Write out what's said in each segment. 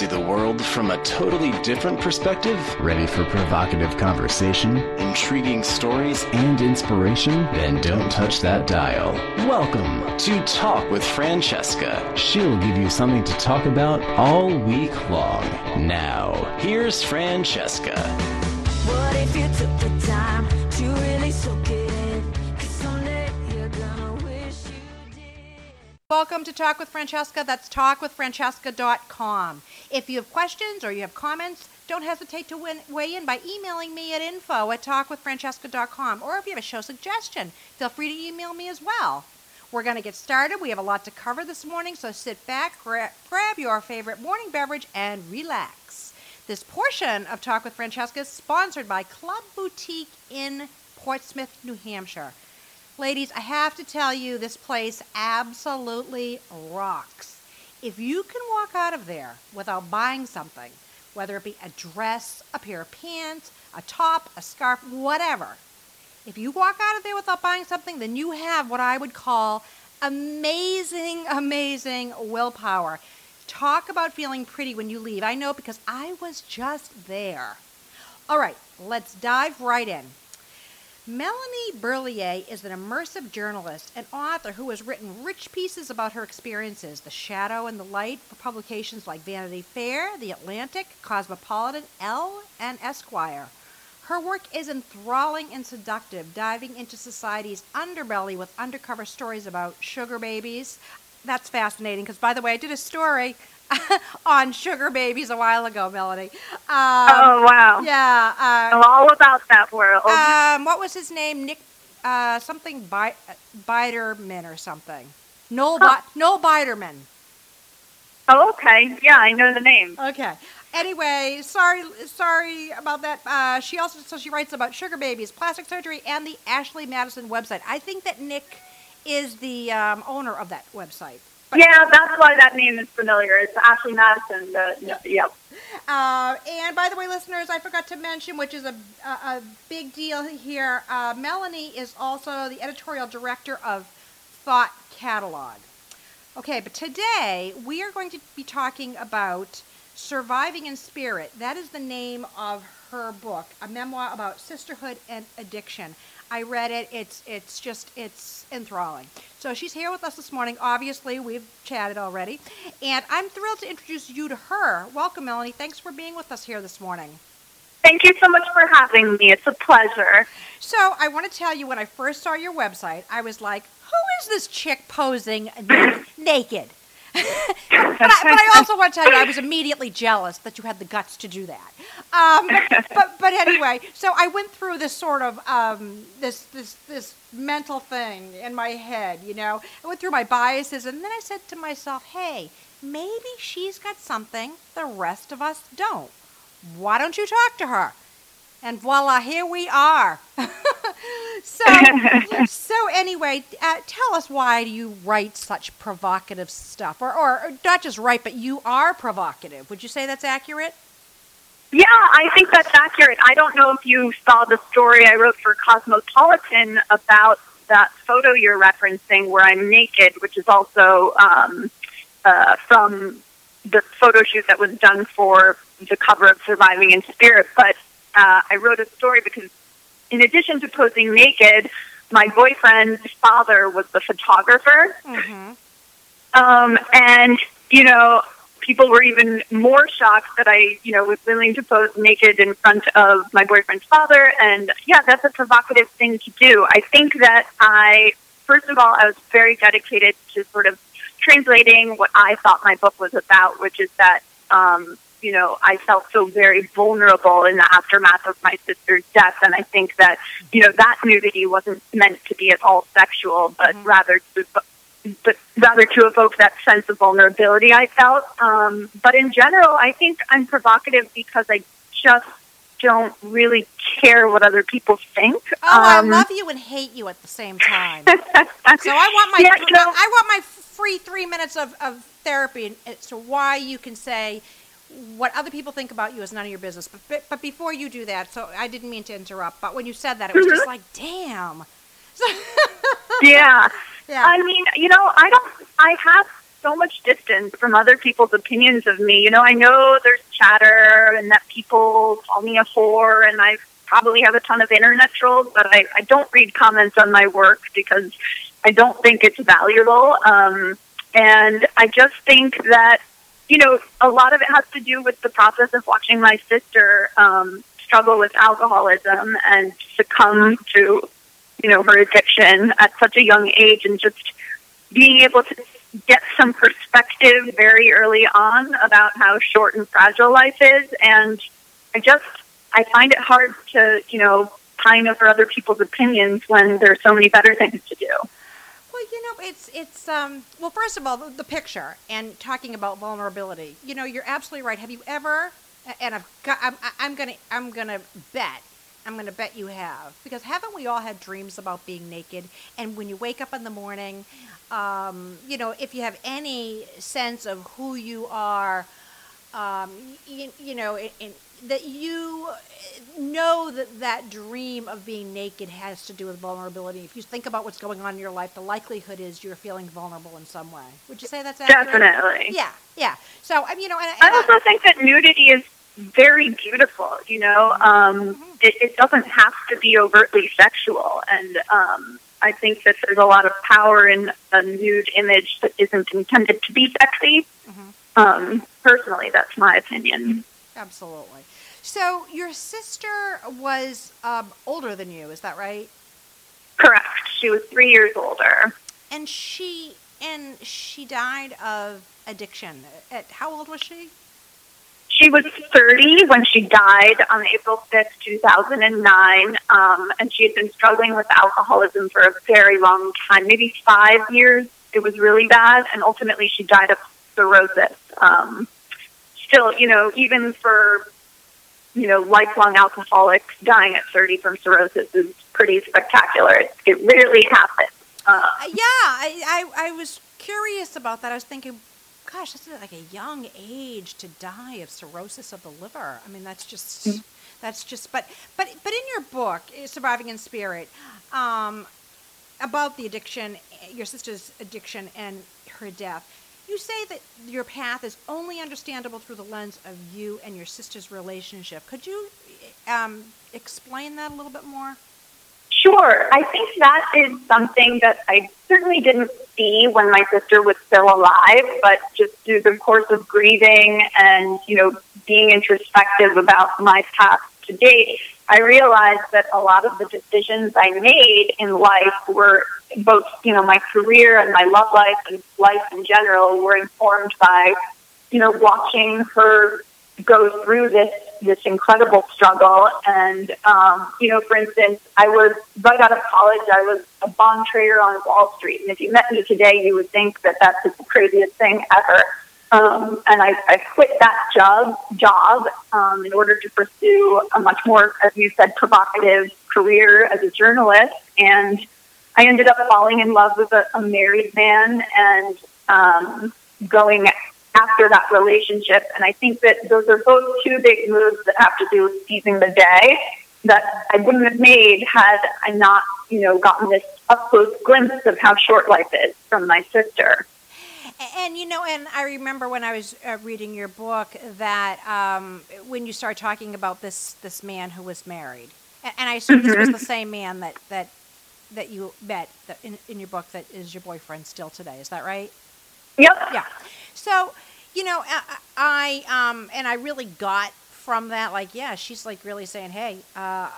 see the world from a totally different perspective? Ready for provocative conversation Intriguing stories? and inspiration? Then don't touch that dial. Welcome. To Talk with Francesca. She'll give you something to talk about all week long. Now, Here's Francesca. What if you took the time Welcome to Talk with Francesca. That's talkwithfrancesca.com. If you have questions or you have comments, don't hesitate to win, weigh in by emailing me at info at talkwithfrancesca.com. Or if you have a show suggestion, feel free to email me as well. We're going to get started. We have a lot to cover this morning, so sit back, gra- grab your favorite morning beverage, and relax. This portion of Talk with Francesca is sponsored by Club Boutique in Portsmouth, New Hampshire. Ladies, I have to tell you, this place absolutely rocks. If you can walk out of there without buying something, whether it be a dress, a pair of pants, a top, a scarf, whatever, if you walk out of there without buying something, then you have what I would call amazing, amazing willpower. Talk about feeling pretty when you leave. I know because I was just there. All right, let's dive right in. Melanie Berliet is an immersive journalist and author who has written rich pieces about her experiences, the shadow and the light, for publications like Vanity Fair, The Atlantic, Cosmopolitan, Elle, and Esquire. Her work is enthralling and seductive, diving into society's underbelly with undercover stories about sugar babies. That's fascinating because, by the way, I did a story on sugar babies a while ago, Melanie. Um, Oh wow! Yeah. Uh, I'm all about that world. um, what was his name? Nick, uh, something Bi- Biderman or something. Noel, Bi- Noel Biderman. oh, okay. Yeah, I know the name. Okay. Anyway, sorry, sorry about that. Uh, she also so she writes about sugar babies, plastic surgery, and the Ashley Madison website. I think that Nick is the um, owner of that website. Yeah, that's why that name is familiar. It's Ashley Madison. The, yep. Uh, and by the way, listeners, I forgot to mention, which is a, a, a big deal here. Uh, Melanie is also the editorial director of Thought Catalog. Okay, but today we are going to be talking about Surviving in Spirit. That is the name of her book, a memoir about sisterhood and addiction. I read it. It's it's just it's enthralling. So she's here with us this morning. Obviously, we've chatted already, and I'm thrilled to introduce you to her. Welcome, Melanie. Thanks for being with us here this morning. Thank you so much for having me. It's a pleasure. So I want to tell you, when I first saw your website, I was like, "Who is this chick posing na- naked?" But, I, but I also want to tell you, I was immediately jealous that you had the guts to do that. Um, but, but but anyway, so I went through this sort of um, this this this mental thing in my head. You know, I went through my biases, and then I said to myself, "Hey, maybe she's got something the rest of us don't. Why don't you talk to her?" And voila, here we are. so, so anyway, uh, tell us why do you write such provocative stuff, or, or not just write, but you are provocative. Would you say that's accurate? Yeah, I think that's accurate. I don't know if you saw the story I wrote for Cosmopolitan about that photo you're referencing where I'm naked, which is also um, uh, from the photo shoot that was done for the cover of Surviving in Spirit. But uh, I wrote a story because, in addition to posing naked, my boyfriend's father was the photographer. Mm-hmm. Um, and, you know, people were even more shocked that I, you know, was willing to pose naked in front of my boyfriend's father. And yeah, that's a provocative thing to do. I think that I, first of all, I was very dedicated to sort of translating what I thought my book was about, which is that, um, you know, I felt so very vulnerable in the aftermath of my sister's death. And I think that, you know, that nudity wasn't meant to be at all sexual, but rather to but rather to evoke that sense of vulnerability I felt. Um, but in general, I think I'm provocative because I just don't really care what other people think. Oh, I Um, love you and hate you at the same time. so I want my Yeah, I want my free three minutes of, of therapy as to why you can say what other people think about you is none of your business. But, but but before you do that, so I didn't mean to interrupt, but when you said that, it was just like, damn. yeah. Yeah. I mean, you know, I don't. I have so much distance from other people's opinions of me. You know, I know there's chatter and that people call me a whore, and I probably have a ton of internet trolls, but I, I don't read comments on my work because I don't think it's valuable. Um, and I just think that, you know, a lot of it has to do with the process of watching my sister um, struggle with alcoholism and succumb to, you know, her addiction at such a young age and just being able to get some perspective very early on about how short and fragile life is. And I just, I find it hard to, you know, pine over other people's opinions when there's so many better things to do. Well, you know, it's it's um well, first of all, the, the picture and talking about vulnerability. You know, you're absolutely right. Have you ever? And I've got. I'm, I'm gonna. I'm gonna bet. I'm gonna bet you have because haven't we all had dreams about being naked? And when you wake up in the morning, um, you know, if you have any sense of who you are, um, you, you know, in, in, that you know that that dream of being naked has to do with vulnerability. If you think about what's going on in your life, the likelihood is you're feeling vulnerable in some way. Would you say that's accurate? Definitely. Yeah, yeah. So, I mean, you know, and, and I also think that nudity is very beautiful. You know, um, it, it doesn't have to be overtly sexual, and um, I think that there's a lot of power in a nude image that isn't intended to be sexy. Um, personally, that's my opinion. absolutely. So, your sister was um, older than you, is that right? Correct. She was three years older. And she and she died of addiction. At how old was she? She was 30 when she died on April 5th, 2009, um, and she had been struggling with alcoholism for a very long time, maybe five years. It was really bad, and ultimately she died of cirrhosis. Um, still, you know, even for you know lifelong alcoholics, dying at 30 from cirrhosis is pretty spectacular. It, it rarely happens. Uh, Uh, yeah, I, I, I was curious about that. I was thinking, gosh, that's like a young age to die of cirrhosis of the liver. I mean, that's just that's just. But but but in your book, eh, Surviving in Spirit, um, about the addiction, eh, your sister's addiction and her death. You say that your path is only understandable through the lens of you and your sister's relationship. Could you um, explain that a little bit more? Sure. I think that is something that I certainly didn't see when my sister was still alive, but just through the course of grieving and, you know, being introspective about my past to date, I realized that a lot of the decisions I made in life were both, you know, my career and my love life and life in general were informed by, you know, watching her go through this this incredible struggle. And um, you know, for instance, I was right out of college. I was a bond trader on Wall Street, and if you met me today, you would think that that's the craziest thing ever. Um, and I, I quit that job job um, in order to pursue a much more, as you said, provocative career as a journalist. And I ended up falling in love with a, a married man and um, going after that relationship. And I think that those are both two big moves that have to do with seizing the day that I wouldn't have made had I not, you know, gotten this up close glimpse of how short life is from my sister. And you know, and I remember when I was uh, reading your book that um, when you start talking about this this man who was married, and, and I assume this was the same man that that that you met that in, in your book that is your boyfriend still today. Is that right? Yep. Yeah. So, you know, I, I um, and I really got from that, like, yeah, she's like really saying, hey, uh,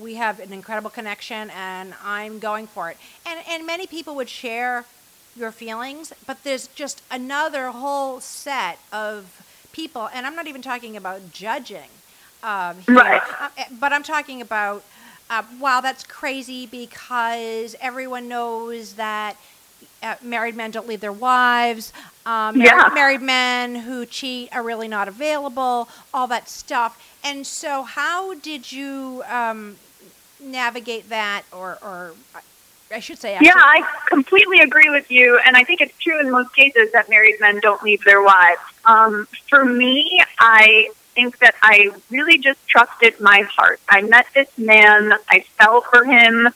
we have an incredible connection, and I'm going for it. And and many people would share your feelings, but there's just another whole set of people, and I'm not even talking about judging. Um, here, Right. uh, but I'm talking about, uh, wow, that's crazy because everyone knows that uh, married men don't leave their wives. Um, Yeah. married men who cheat are really not available. All that stuff. And so, how did you um, navigate that, or, or I should say, actually, Yeah, I completely agree with you, and I think it's true in most cases that married men don't leave their wives. Um, for me, I think that I really just trusted my heart. I met this man, I fell for him.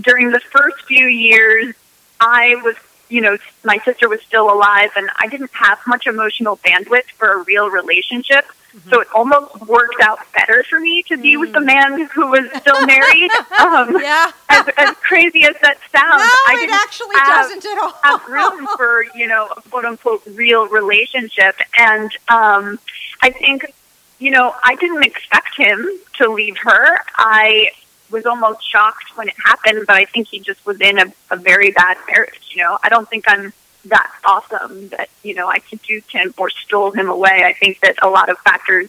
During the first few years, I was, you know, my sister was still alive and I didn't have much emotional bandwidth for a real relationship. So it almost worked out better for me to be with the man who was still married. Um, Yeah. as, as crazy as that sounds, No, I it didn't actually have, doesn't at all. have room for you know a quote unquote real relationship. And um, I think you know I didn't expect him to leave her. I was almost shocked when it happened, but I think he just was in a, a very bad marriage. You know, I don't think I'm that awesome that you know I seduced him or stole him away. I think that a lot of factors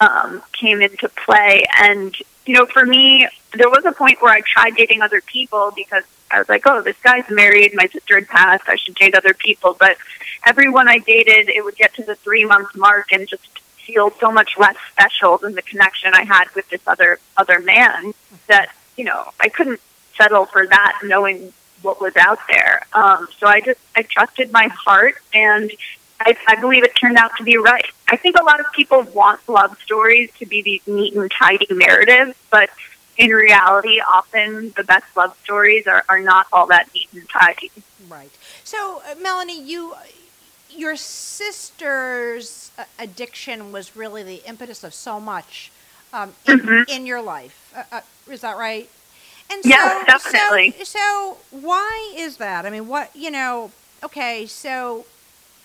um, came into play, and you know, for me, there was a point where I tried dating other people because I was like, oh, this guy's married, my sister had passed, I should date other people. But everyone I dated, it would get to the three month mark and just feel so much less special than the connection I had with this other other man that you know I couldn't settle for that, knowing what was out there. Um, so I just I trusted my heart, and I, I believe it turned out to be right. I think a lot of people want love stories to be these neat and tidy narratives, but in reality, often the best love stories are, are not all that neat and tidy. Right. So, uh, Melanie, you, your sister's uh, addiction was really the impetus of so much um, in, Mhm. in your life. Uh, uh, is that right? And so, definitely. So, so, why is that? I mean, what you know? Okay, so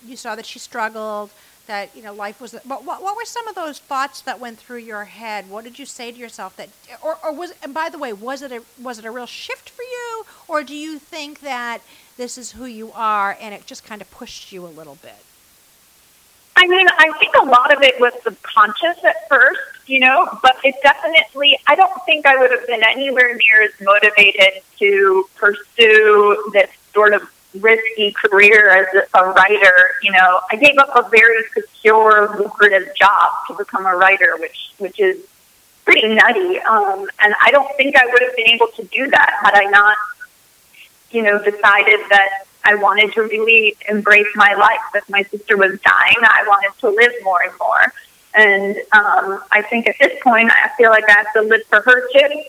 you saw that she struggled. That you know, life was. But what, what were some of those thoughts that went through your head? What did you say to yourself that, or, or was? And by the way, was it a was it a real shift for you, or do you think that this is who you are and it just kind of pushed you a little bit? I mean, I think a lot of it was subconscious at first, you know, but it definitely, I don't think I would have been anywhere near as motivated to pursue this sort of risky career as a writer. You know, I gave up a very secure, lucrative job to become a writer, which, which is pretty nutty. Um, and I don't think I would have been able to do that had I not, you know, decided that I wanted to really embrace my life. That my sister was dying, I wanted to live more and more. And um, I think at this point, I feel like I have to live for her too.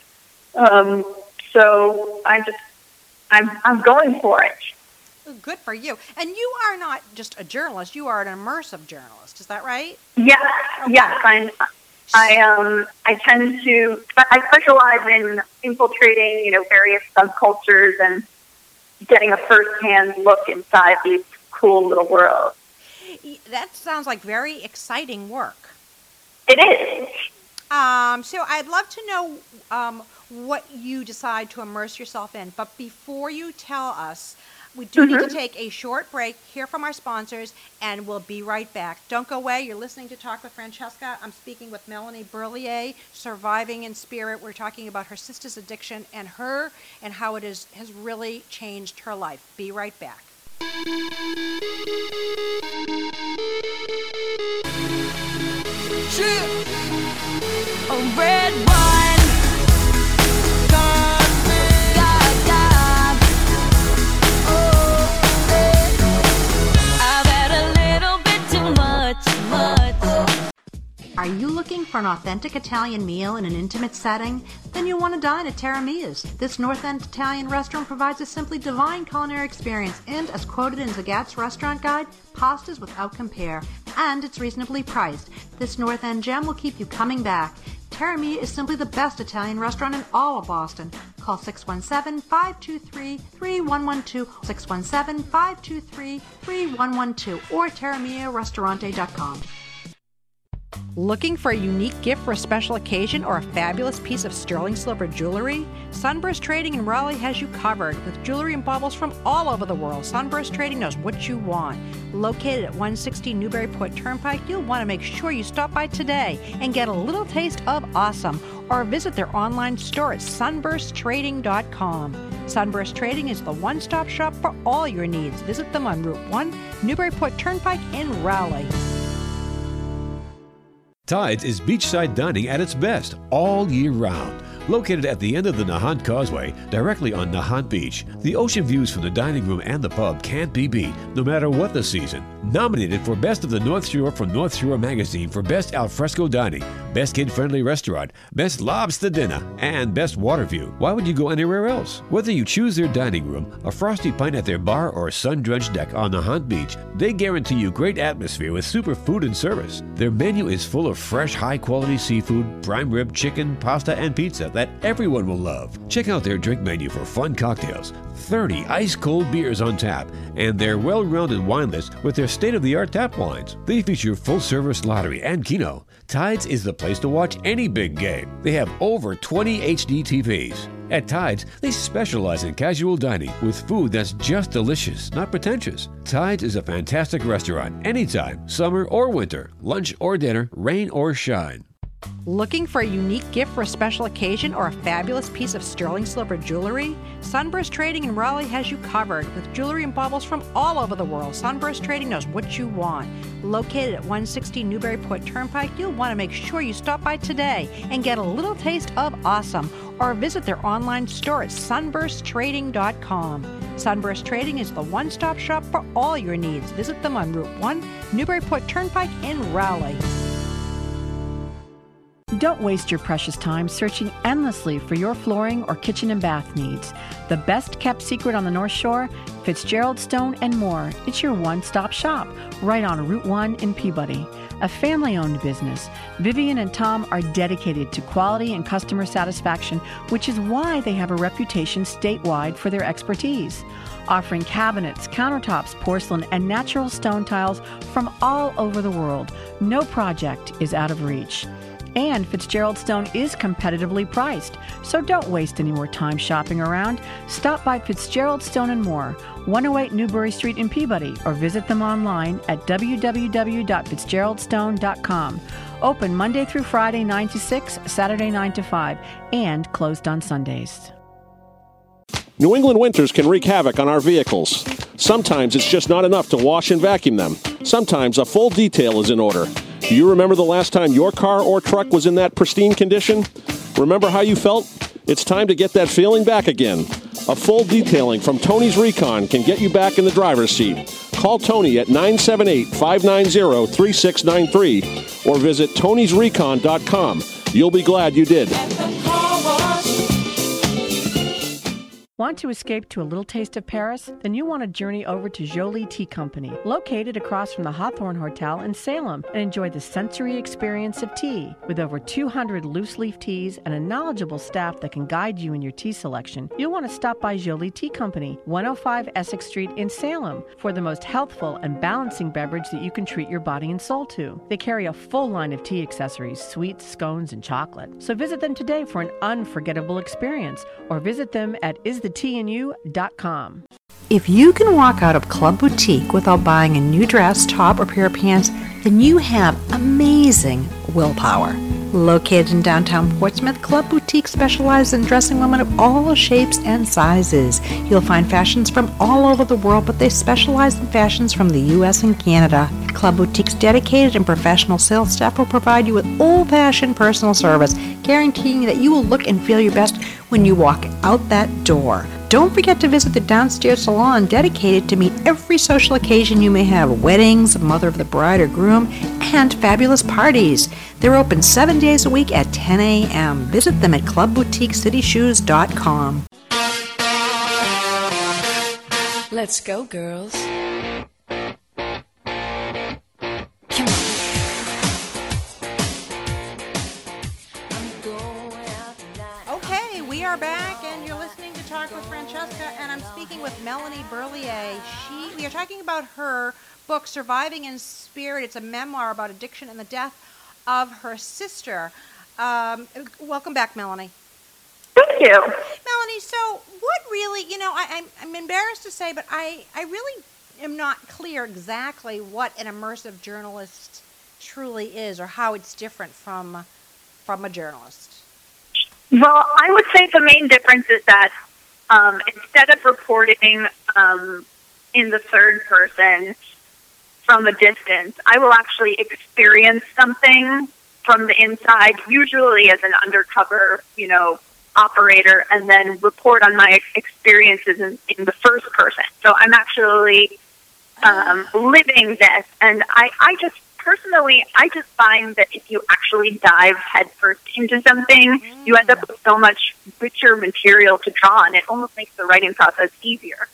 Um, so I just, I'm, I'm going for it. Good for you. And you are not just a journalist; you are an immersive journalist. Is that right? Yes, yes. I'm, I um I tend to I specialize in infiltrating you know various subcultures and getting a first-hand look inside these cool little worlds. That sounds like very exciting work. It is. Um, so I'd love to know um, what you decide to immerse yourself in. But before you tell us, we do need to mm-hmm. take a short break, hear from our sponsors, and we'll be right back. Don't go away. You're listening to Talk with Francesca. I'm speaking with Melanie Berliet, Surviving in Spirit. We're talking about her sister's addiction and her and how it is, has really changed her life. Be right back. A red wine. Are you looking for an authentic Italian meal in an intimate setting? Then you'll want to dine at Terra Mia's. This North End Italian restaurant provides a simply divine culinary experience and, as quoted in Zagat's restaurant guide, pastas without compare. And it's reasonably priced. This North End gem will keep you coming back. Terra Mia is simply the best Italian restaurant in all of Boston. Call 617-523-3112, 617-523-3112, or terramiarestaurante.com. Looking for a unique gift for a special occasion or a fabulous piece of sterling silver jewelry? Sunburst Trading in Rowley has you covered with jewelry and baubles from all over the world. Sunburst Trading knows what you want. Located at 160 Newburyport Turnpike, you'll want to make sure you stop by today and get a little taste of awesome or visit their online store at sunbursttrading.com. Sunburst Trading is the one stop shop for all your needs. Visit them on Route 1, Newburyport Turnpike in Rowley. Tides is beachside dining at its best all year round. Located at the end of the Nahant Causeway, directly on Nahant Beach, the ocean views from the dining room and the pub can't be beat, no matter what the season. Nominated for Best of the North Shore from North Shore Magazine for Best Alfresco Dining, Best Kid Friendly Restaurant, Best Lobster Dinner, and Best Water View. Why would you go anywhere else? Whether you choose their dining room, a frosty pint at their bar, or a sun drenched deck on Nahant Beach, they guarantee you great atmosphere with super food and service. Their menu is full of fresh, high quality seafood, prime rib, chicken, pasta, and pizza that everyone will love. Check out their drink menu for fun cocktails, 30 ice cold beers on tap, and their well rounded wine list with their state of the art tap wines. They feature full service lottery and keno. Tides is the place to watch any big game. They have over 20 HD TVs. At Tides, they specialize in casual dining with food that's just delicious, not pretentious. Tides is a fantastic restaurant anytime, summer or winter, lunch or dinner, rain or shine. Looking for a unique gift for a special occasion or a fabulous piece of sterling silver jewelry? Sunburst Trading in Rowley has you covered with jewelry and baubles from all over the world. Sunburst Trading knows what you want. Located at 160 Newburyport Turnpike, you'll want to make sure you stop by today and get a little taste of awesome or visit their online store at sunbursttrading.com. Sunburst Trading is the one stop shop for all your needs. Visit them on Route 1, Newburyport Turnpike in Rowley. Don't waste your precious time searching endlessly for your flooring or kitchen and bath needs. The best kept secret on the North Shore, Fitzgerald Stone and more. It's your one stop shop right on Route 1 in Peabody. A family owned business, Vivian and Tom are dedicated to quality and customer satisfaction, which is why they have a reputation statewide for their expertise. Offering cabinets, countertops, porcelain, and natural stone tiles from all over the world, no project is out of reach. And Fitzgerald Stone is competitively priced, so don't waste any more time shopping around. Stop by Fitzgerald Stone and More, 108 Newbury Street in Peabody, or visit them online at www.fitzgeraldstone.com. Open Monday through Friday 9 to 6, Saturday 9 to 5, and closed on Sundays. New England winters can wreak havoc on our vehicles. Sometimes it's just not enough to wash and vacuum them. Sometimes a full detail is in order. Do you remember the last time your car or truck was in that pristine condition? Remember how you felt? It's time to get that feeling back again. A full detailing from Tony's Recon can get you back in the driver's seat. Call Tony at 978 590 3693 or visit tonysrecon.com. You'll be glad you did. Want to escape to a little taste of Paris? Then you want to journey over to Jolie Tea Company, located across from the Hawthorne Hotel in Salem, and enjoy the sensory experience of tea. With over 200 loose leaf teas and a knowledgeable staff that can guide you in your tea selection, you'll want to stop by Jolie Tea Company, 105 Essex Street in Salem, for the most healthful and balancing beverage that you can treat your body and soul to. They carry a full line of tea accessories, sweets, scones, and chocolate. So visit them today for an unforgettable experience, or visit them at isthetandU.com. If you can walk out of Club Boutique without buying a new dress, top, or pair of pants, then you have amazing willpower. Located in downtown Portsmouth, Club Boutique specializes in dressing women of all shapes and sizes. You'll find fashions from all over the world, but they specialize in fashions from the US and Canada. Club Boutique's dedicated and professional sales staff will provide you with old fashioned personal service, guaranteeing that you will look and feel your best when you walk out that door. Don't forget to visit the downstairs salon dedicated to meet every social occasion you may have weddings, mother of the bride or groom, and fabulous parties. They're open seven days a week at 10 a.m. Visit them at clubboutiquecityshoes.com. Let's go, girls. Okay, we are back, and you're listening to Talk with Francesca, and I'm speaking with Melanie Berliet. She, we are talking about her book, Surviving in Spirit. It's a memoir about addiction and the death of her sister. Um, welcome back, Melanie. Thank you. Melanie, so what really, you know, I, I'm, I'm embarrassed to say, but I, I really am not clear exactly what an immersive journalist truly is or how it's different from, from a journalist. Well, I would say the main difference is that um, instead of reporting um, in the third person from a distance, I will actually experience something from the inside, usually as an undercover, you know, operator and then report on my experiences in, in the first person. So I'm actually um, living this, and I, I just personally, I just find that if you actually dive headfirst into something, you end up with so much richer material to draw on. It almost makes the writing process easier.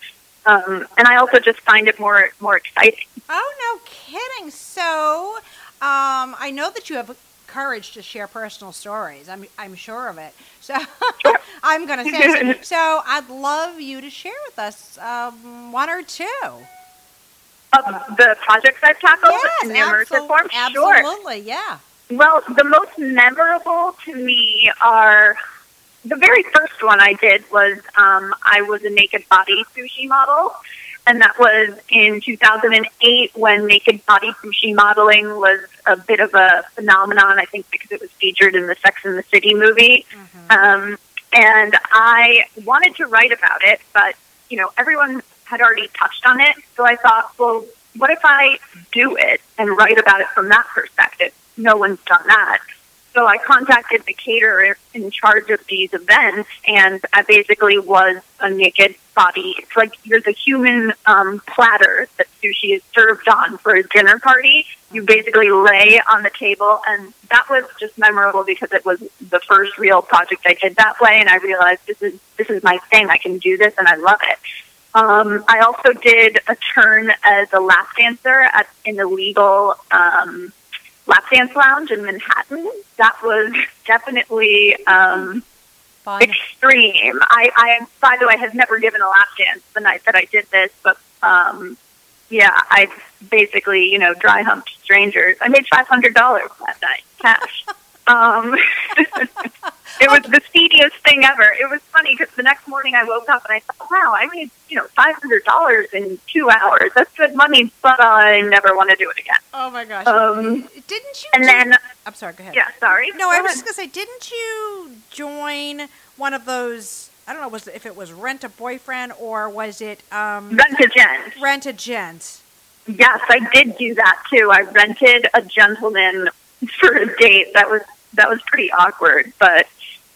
Um, and I also just find it more more exciting. Oh, no kidding. So, um, I know that you have courage to share personal stories. I'm, I'm sure of it. So, I'm going to say so. So, I'd love you to share with us um, one or two. Of the projects I've tackled Yes, in the immersive absol- form, sure. absolutely, yeah. Well, the most memorable to me are the very first one I did was um, I was a naked body sushi model, and that was in 2008 when naked body sushi modeling was a bit of a phenomenon. I think because it was featured in the Sex and the City movie, um, and I wanted to write about it, but you know everyone had already touched on it, so I thought, well, what if I do it and write about it from that perspective? No one's done that. So I contacted the caterer in charge of these events, and I basically was a naked body. It's like you're the human um, platter that sushi is served on for a dinner party. You basically lay on the table, and that was just memorable because it was the first real project I did that way, and I realized this is this is my thing. I can do this, and I love it. Um, I also did a turn as a lap dancer at an illegal um, lap dance lounge in Manhattan. That was definitely um, Fun. extreme. I, I, by the way, have never given a lap dance the night that I did this, but um, yeah, I basically, you know, dry humped strangers. I made five hundred dollars that night, cash. um, it was the speediest thing ever. It was funny because the next morning I woke up and I thought, wow, I made you know five hundred dollars in two hours. That's good money, but I never want to do it again. Oh, my gosh. Um, didn't you? and do- then, I'm sorry, go ahead. yeah, sorry. No, I was ahead. just going to say, didn't you join one of those? I don't know, was if it was rent a boyfriend or was it um, Rent a gent. rent a gent? Yes, I did do that too. I rented a gentleman for a date. That was that was pretty awkward, but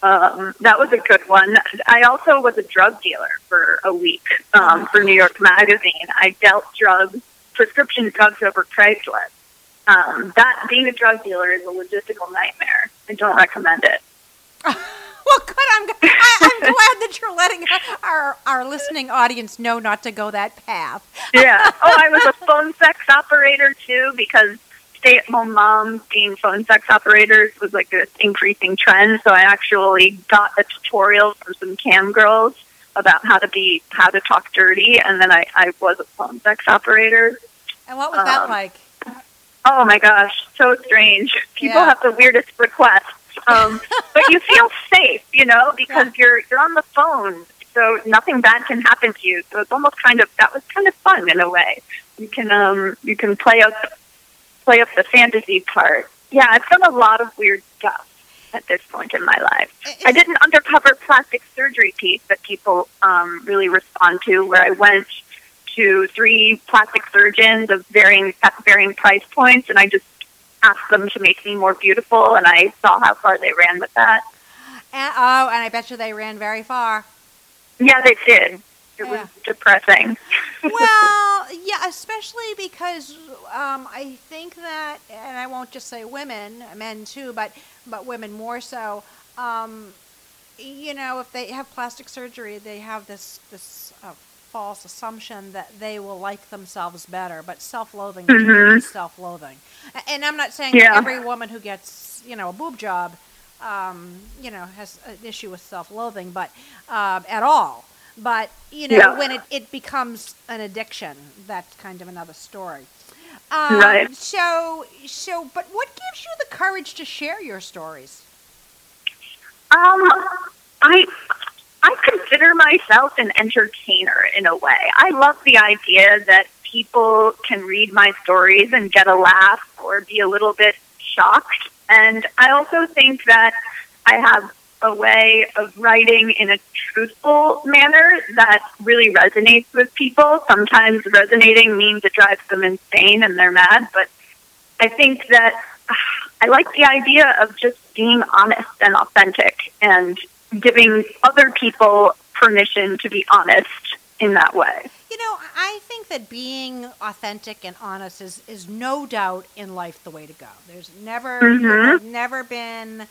um, that was a good one. I also was a drug dealer for a week um, for New York Magazine. I dealt drugs, prescription drugs over Craigslist. Um, that being a drug dealer is a logistical nightmare. I don't recommend it. Well, good. I'm, I, I'm glad that you're letting our, our listening audience know not to go that path. yeah. Oh, I was a phone sex operator too because stay-at-home moms being phone sex operators was like an increasing trend. So I actually got a tutorial from some cam girls about how to be how to talk dirty, and then I, I was a phone sex operator. And what was that Um, like? Oh my gosh, so strange. People Yeah. have the weirdest requests, um, but you feel safe, you know, because you're you're on the phone, so nothing bad can happen to you. So it's almost kind of that was kind of fun in a way. You can um you can play up play up the fantasy part. Yeah, I've done a lot of weird stuff at this point in my life. I did an undercover plastic surgery piece that people um, really respond to, where I went to three plastic surgeons of varying at varying price points, and I just asked them to make me more beautiful, and I saw how far they ran with that. And, oh, and I bet you they ran very far. Yeah, they did. It Yeah. was depressing. well, yeah, especially because um, I think that, and I won't just say women, men too, but but women more so. Um, you know, if they have plastic surgery, they have this this uh, false assumption that they will like themselves better, but self-loathing Mhm. is self-loathing. And I'm not saying Yeah. every woman who gets you know a boob job, um, you know, has an issue with self-loathing, but uh, at all. But you know, Yeah. when it, it becomes an addiction, that's kind of another story. Um, Right. So, so, but what gives you the courage to share your stories? Um, I I consider myself an entertainer in a way. I love the idea that people can read my stories and get a laugh or be a little bit shocked. And I also think that I have a way of writing in a truthful manner that really resonates with people. Sometimes resonating means it drives them insane and they're mad, but I think that I like the idea of just being honest and authentic and giving other people permission to be honest in that way. You know, I think that being authentic and honest is, is no doubt in life the way to go. There's never Mhm. there's never been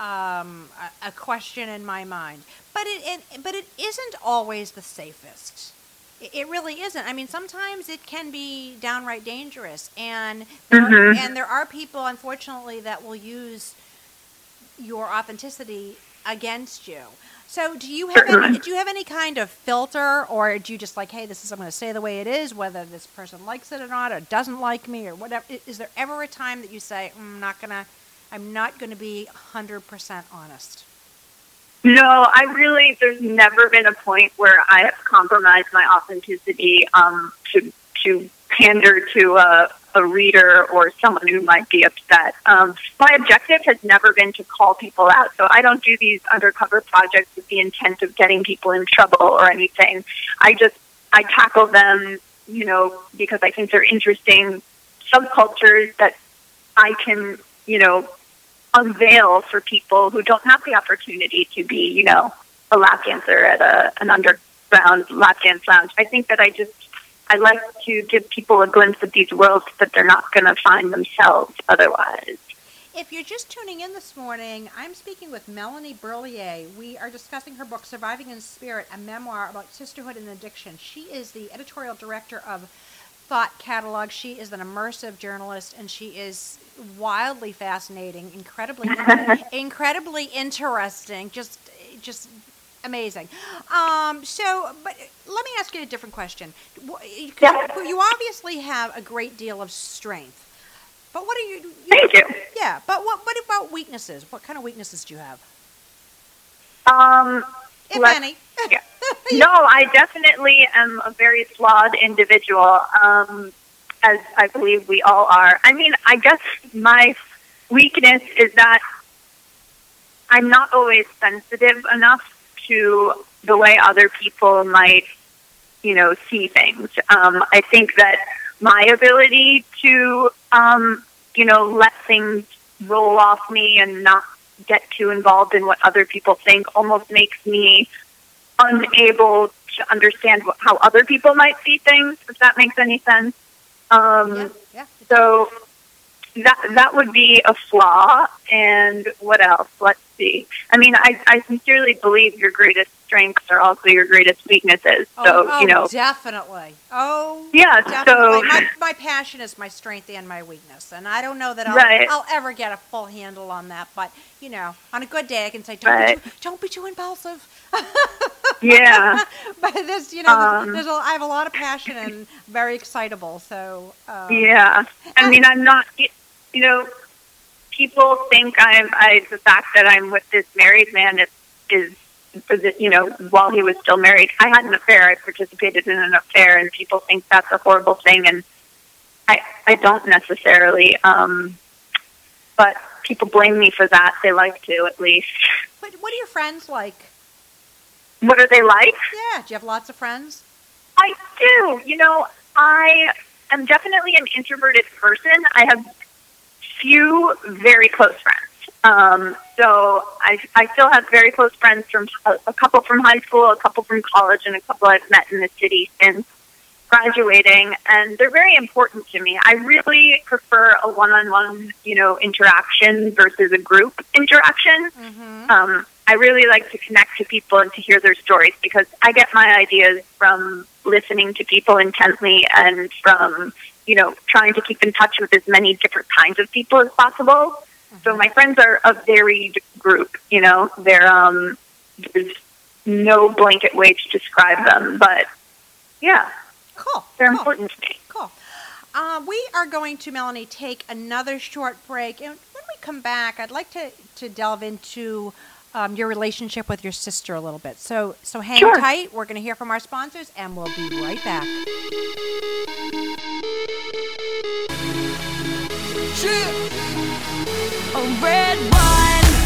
um, a, a question in my mind, but it, it but it isn't always the safest. It, it really isn't. I mean, sometimes it can be downright dangerous, and there are, Mhm. and there are people, unfortunately, that will use your authenticity against you. So, do you have any, do you have any kind of filter, or do you just like, hey, this is I'm going to say the way it is, whether this person likes it or not, or doesn't like me, or whatever? Is there ever a time that you say, "Mm, I'm not gonna, I'm not going to be 100% honest? No, I really, there's never been a point where I have compromised my authenticity um, to, to pander to a, a reader or someone who might be upset. Um, my objective has never been to call people out. So I don't do these undercover projects with the intent of getting people in trouble or anything. I just, I tackle them, you know, because I think they're interesting subcultures that I can, you know, unveil for people who don't have the opportunity to be, you know, a lap dancer at a an underground lap dance lounge. I think that I just I like to give people a glimpse of these worlds that they're not going to find themselves otherwise. If you're just tuning in this morning, I'm speaking with Melanie Berliet. We are discussing her book, Surviving in Spirit, a memoir about sisterhood and addiction. She is the editorial director of Thought Catalog. She is an immersive journalist, and she is wildly fascinating, incredibly, incredibly interesting. Just, just amazing. Um, so, but let me ask you a different question. You- Yeah. You obviously have a great deal of strength. But what are you? you Thank you. Yeah, but what what about weaknesses? What kind of weaknesses do you have, Um, if let's- any? yeah. no, I definitely am a very flawed individual, um, as I believe we all are. I mean, I guess my weakness is that I'm not always sensitive enough to the way other people might, you know, see things. Um, I think that my ability to, um, you know, let things roll off me and not get too involved in what other people think almost makes me unable to understand what, how other people might see things, if that makes any sense. Um, yeah, yeah. so that that would be a flaw. And what else? Let's see. I mean, I, I sincerely believe your greatest strengths are also your greatest weaknesses. Oh, So oh, you know, definitely. Oh, Yeah, definitely. so- my, my passion is my strength and my weakness, and I don't know that I'll, Right. I'll ever get a full handle on that. But you know, on a good day, I can say, "Don't, Right. be, too, don't be too impulsive." yeah. but there's, you know, Um, there's a, I have a lot of passion and very excitable. So um, Yeah, I mean, I'm not. You know, people think I'm. I the fact that I'm with this married man is is you know while he was still married. I had an affair. I participated in an affair, and people think that's a horrible thing, and I I don't necessarily. Um, but people blame me for that. They like to, at least. What, what are your friends like? What are they like? Yeah, do you have lots of friends? I do. You know, I am definitely an introverted person. I have few very close friends. Um, so I, I still have very close friends from a, a couple from high school, a couple from college, and a couple I've met in the city since graduating, and they're very important to me. I really prefer a one-on-one, you know, interaction versus a group interaction. Mm-hmm. Um, I really like to connect to people and to hear their stories because I get my ideas from listening to people intently and from, you know, trying to keep in touch with as many different kinds of people as possible. So my friends are a varied group, you know, they're, um, there's no blanket way to describe them, but yeah, Cool. they're cool. important to me. Cool. Uh, we are going to, Melanie, take another short break. And when we come back, I'd like to, to delve into um, your relationship with your sister a little bit. So, so hang Sure. tight. We're going to hear from our sponsors, and we'll be right back. A red wine.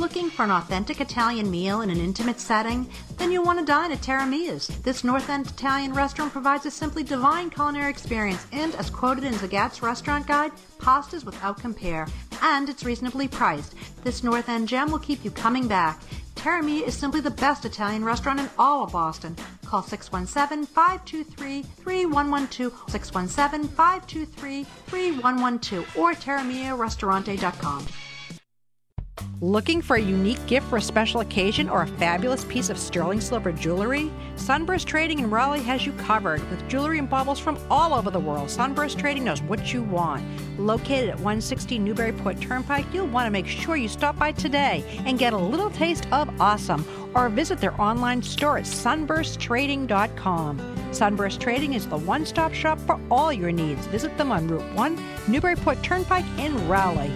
Looking for an authentic Italian meal in an intimate setting? Then you'll want to dine at Terra Mia's. This North End Italian restaurant provides a simply divine culinary experience and, as quoted in Zagat's restaurant guide, pastas without compare. And it's reasonably priced. This North End gem will keep you coming back. Terra Mia is simply the best Italian restaurant in all of Boston. Call 617 523 3112, 617 523 3112, or terramiarestaurante.com. Looking for a unique gift for a special occasion or a fabulous piece of sterling silver jewelry? Sunburst Trading in Rowley has you covered with jewelry and baubles from all over the world. Sunburst Trading knows what you want. Located at 160 Newburyport Turnpike, you'll want to make sure you stop by today and get a little taste of awesome or visit their online store at sunbursttrading.com. Sunburst Trading is the one stop shop for all your needs. Visit them on Route 1, Newburyport Turnpike in Rowley.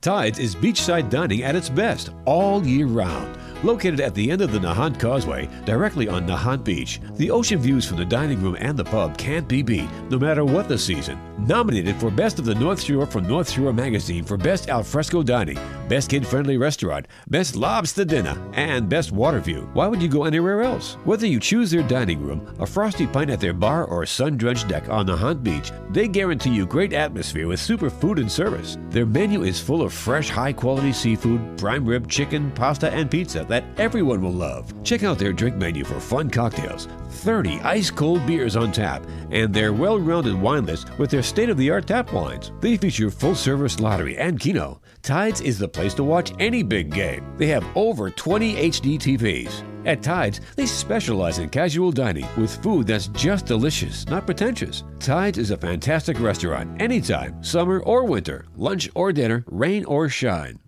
Tides is beachside dining at its best all year round. Located at the end of the Nahant Causeway, directly on Nahant Beach, the ocean views from the dining room and the pub can't be beat, no matter what the season. Nominated for Best of the North Shore from North Shore Magazine for Best Alfresco Dining, Best Kid Friendly Restaurant, Best Lobster Dinner, and Best Water View. Why would you go anywhere else? Whether you choose their dining room, a frosty pint at their bar, or a sun drenched deck on Nahant Beach, they guarantee you great atmosphere with super food and service. Their menu is full of fresh, high quality seafood, prime rib, chicken, pasta, and pizza that everyone will love. Check out their drink menu for fun cocktails, 30 ice cold beers on tap, and their well rounded wine list with their state of the art tap wines. They feature full service lottery and keno. Tides is the place to watch any big game. They have over 20 HD TVs. At Tides, they specialize in casual dining with food that's just delicious, not pretentious. Tides is a fantastic restaurant anytime, summer or winter, lunch or dinner, rain or shine.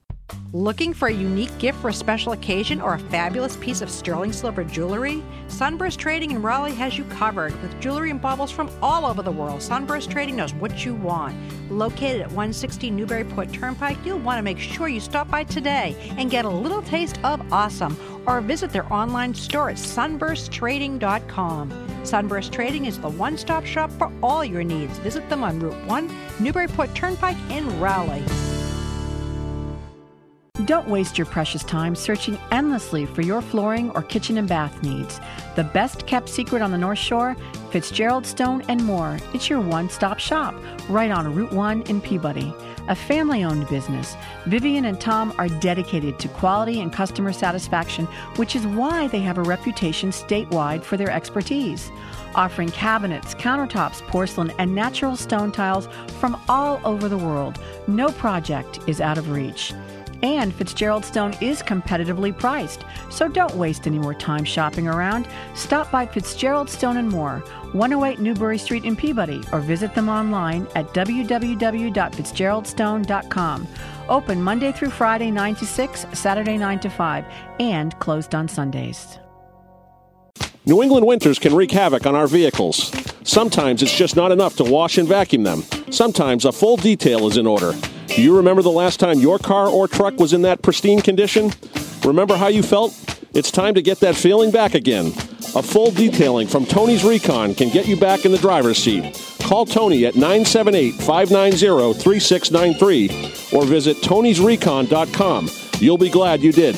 Looking for a unique gift for a special occasion or a fabulous piece of sterling silver jewelry? Sunburst Trading in Rowley has you covered with jewelry and baubles from all over the world. Sunburst Trading knows what you want. Located at 160 Newburyport Turnpike, you'll want to make sure you stop by today and get a little taste of awesome or visit their online store at sunbursttrading.com. Sunburst Trading is the one stop shop for all your needs. Visit them on Route 1, Newburyport Turnpike in Rowley. Don't waste your precious time searching endlessly for your flooring or kitchen and bath needs. The best kept secret on the North Shore, Fitzgerald Stone and more. It's your one stop shop right on Route 1 in Peabody. A family owned business, Vivian and Tom are dedicated to quality and customer satisfaction, which is why they have a reputation statewide for their expertise. Offering cabinets, countertops, porcelain, and natural stone tiles from all over the world, no project is out of reach. And Fitzgerald Stone is competitively priced, so don't waste any more time shopping around. Stop by Fitzgerald Stone and More, 108 Newbury Street in Peabody, or visit them online at www.fitzgeraldstone.com. Open Monday through Friday 9 to 6, Saturday 9 to 5, and closed on Sundays. New England winters can wreak havoc on our vehicles. Sometimes it's just not enough to wash and vacuum them. Sometimes a full detail is in order. Do you remember the last time your car or truck was in that pristine condition? Remember how you felt? It's time to get that feeling back again. A full detailing from Tony's Recon can get you back in the driver's seat. Call Tony at 978 590 3693 or visit tonysrecon.com. You'll be glad you did.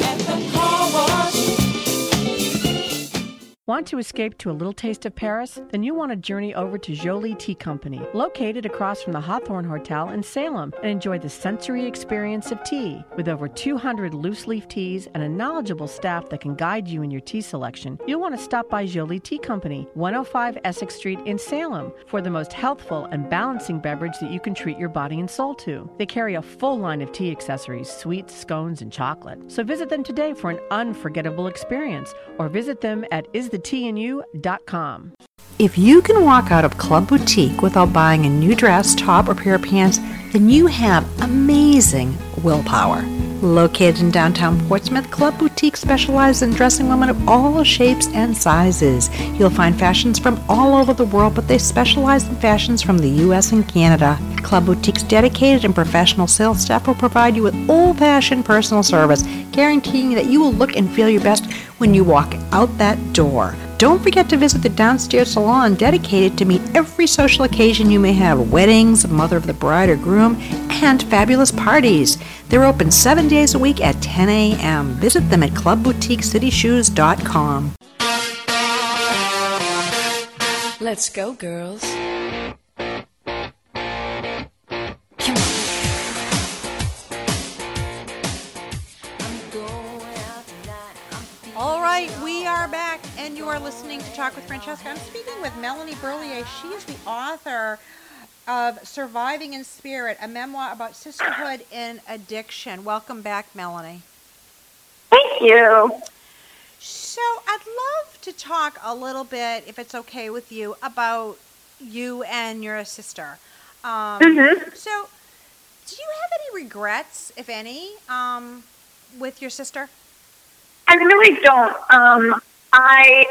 Want to escape to a little taste of Paris? Then you want to journey over to Jolie Tea Company, located across from the Hawthorne Hotel in Salem, and enjoy the sensory experience of tea. With over 200 loose leaf teas and a knowledgeable staff that can guide you in your tea selection, you'll want to stop by Jolie Tea Company, 105 Essex Street in Salem, for the most healthful and balancing beverage that you can treat your body and soul to. They carry a full line of tea accessories, sweets, scones, and chocolate. So visit them today for an unforgettable experience, or visit them at isthetnu.com. If you can walk out of Club Boutique without buying a new dress, top, or pair of pants, then you have amazing willpower. Located in downtown Portsmouth, Club Boutique specializes in dressing women of all shapes and sizes. You'll find fashions from all over the world, but they specialize in fashions from the US and Canada. Club Boutique's dedicated and professional sales staff will provide you with old fashioned personal service, guaranteeing that you will look and feel your best when you walk out that door. Don't forget to visit the downstairs salon dedicated to meet every social occasion you may have weddings, mother of the bride or groom, and fabulous parties. They're open seven days a week at 10 a.m. Visit them at clubboutiquecityshoes.com. Let's go, girls. And you are listening to Talk with Francesca. I'm speaking with Melanie Berliet. She is the author of Surviving in Spirit, a memoir about sisterhood in addiction. Welcome back, Melanie. Thank you. So, I'd love to talk a little bit, if it's okay with you, about you and your sister. Um, Mhm. So, do you have any regrets, if any, um, with your sister? I really don't. Um, I,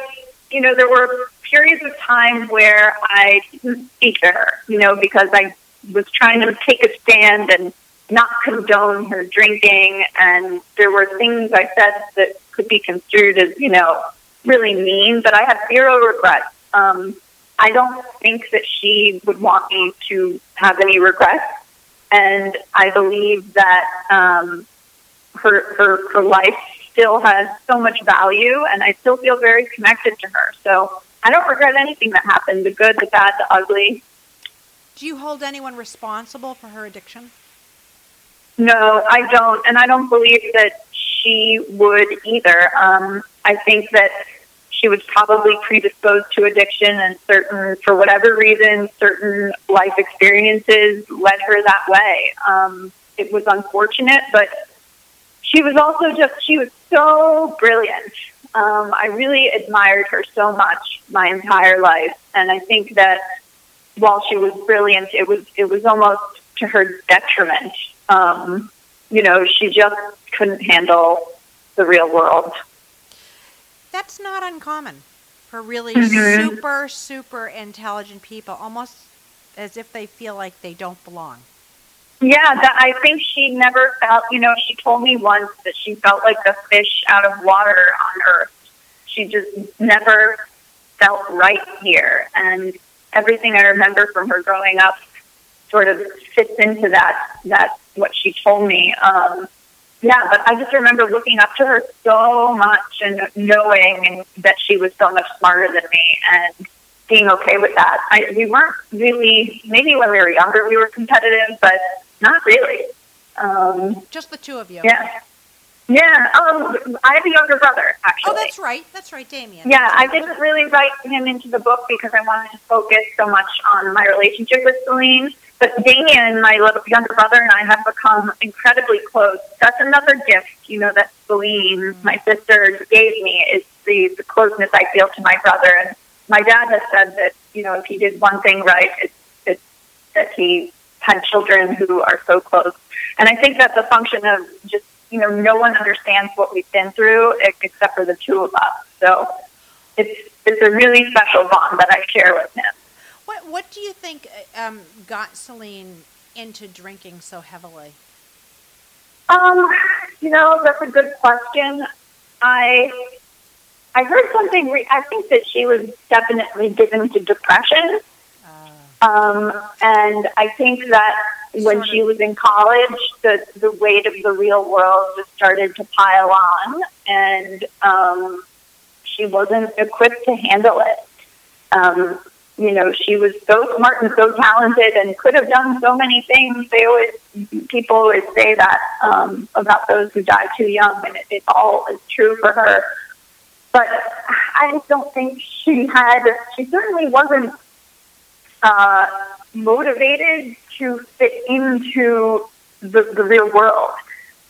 you know, there were periods of time where I didn't speak to her, you know, because I was trying to take a stand and not condone her drinking, and there were things I said that could be construed as, you know, really mean, but I have zero regrets. Um, I don't think that she would want me to have any regrets, and I believe that um, her, her her life still has so much value, and I still feel very connected to her. So I don't regret anything that happened—the good, the bad, the ugly. Do you hold anyone responsible for her addiction? No, I don't, and I don't believe that she would either. Um, I think that she was probably predisposed to addiction, and certain, for whatever reason, certain life experiences led her that way. Um, it was unfortunate, but she was also just she was so brilliant. Um, I really admired her so much my entire life, and I think that while she was brilliant, it was it was almost to her detriment. Um, you know, she just couldn't handle the real world. That's not uncommon for really Mhm. super, super intelligent people, almost as if they feel like they don't belong. Yeah, that, I think she never felt. You know, she told me once that she felt like a fish out of water on Earth. She just never felt right here, and everything I remember from her growing up sort of fits into that. That what she told me. Um, yeah, but I just remember looking up to her so much and knowing that she was so much smarter than me and being okay with that. I, we weren't really, maybe when we were younger we were competitive, but not really. Um, Just the two of you. yeah. Yeah, um, I have a younger brother, actually. Oh, that's right. That's right, Damien. Yeah, I didn't really write him into the book because I wanted to focus so much on my relationship with Celine. But Damien, my little younger brother, and I have become incredibly close. That's another gift, you know, that Celine, my sister, gave me is the, the closeness I feel to my brother. And my dad has said that, you know, if he did one thing right, it's, it's that he had children who are so close. And I think that's a function of just, you know, no one understands what we've been through except for the two of us. So it's, it's a really special bond that I share with him. What What do you think uh, um, got Celine into drinking so heavily? Um, you know, that's a good question. I I heard something. Re- I think that she was definitely given to depression. Um, and I think that when she was in college, the the weight of the real world just started to pile on, and um, she wasn't equipped to handle it. Um, you know, she was so smart and so talented and could have done so many things. They always, people always say that um, about those who die too young, and it, it all is true for her. But I just don't think she had, she certainly wasn't uh, motivated to fit into the, the real world.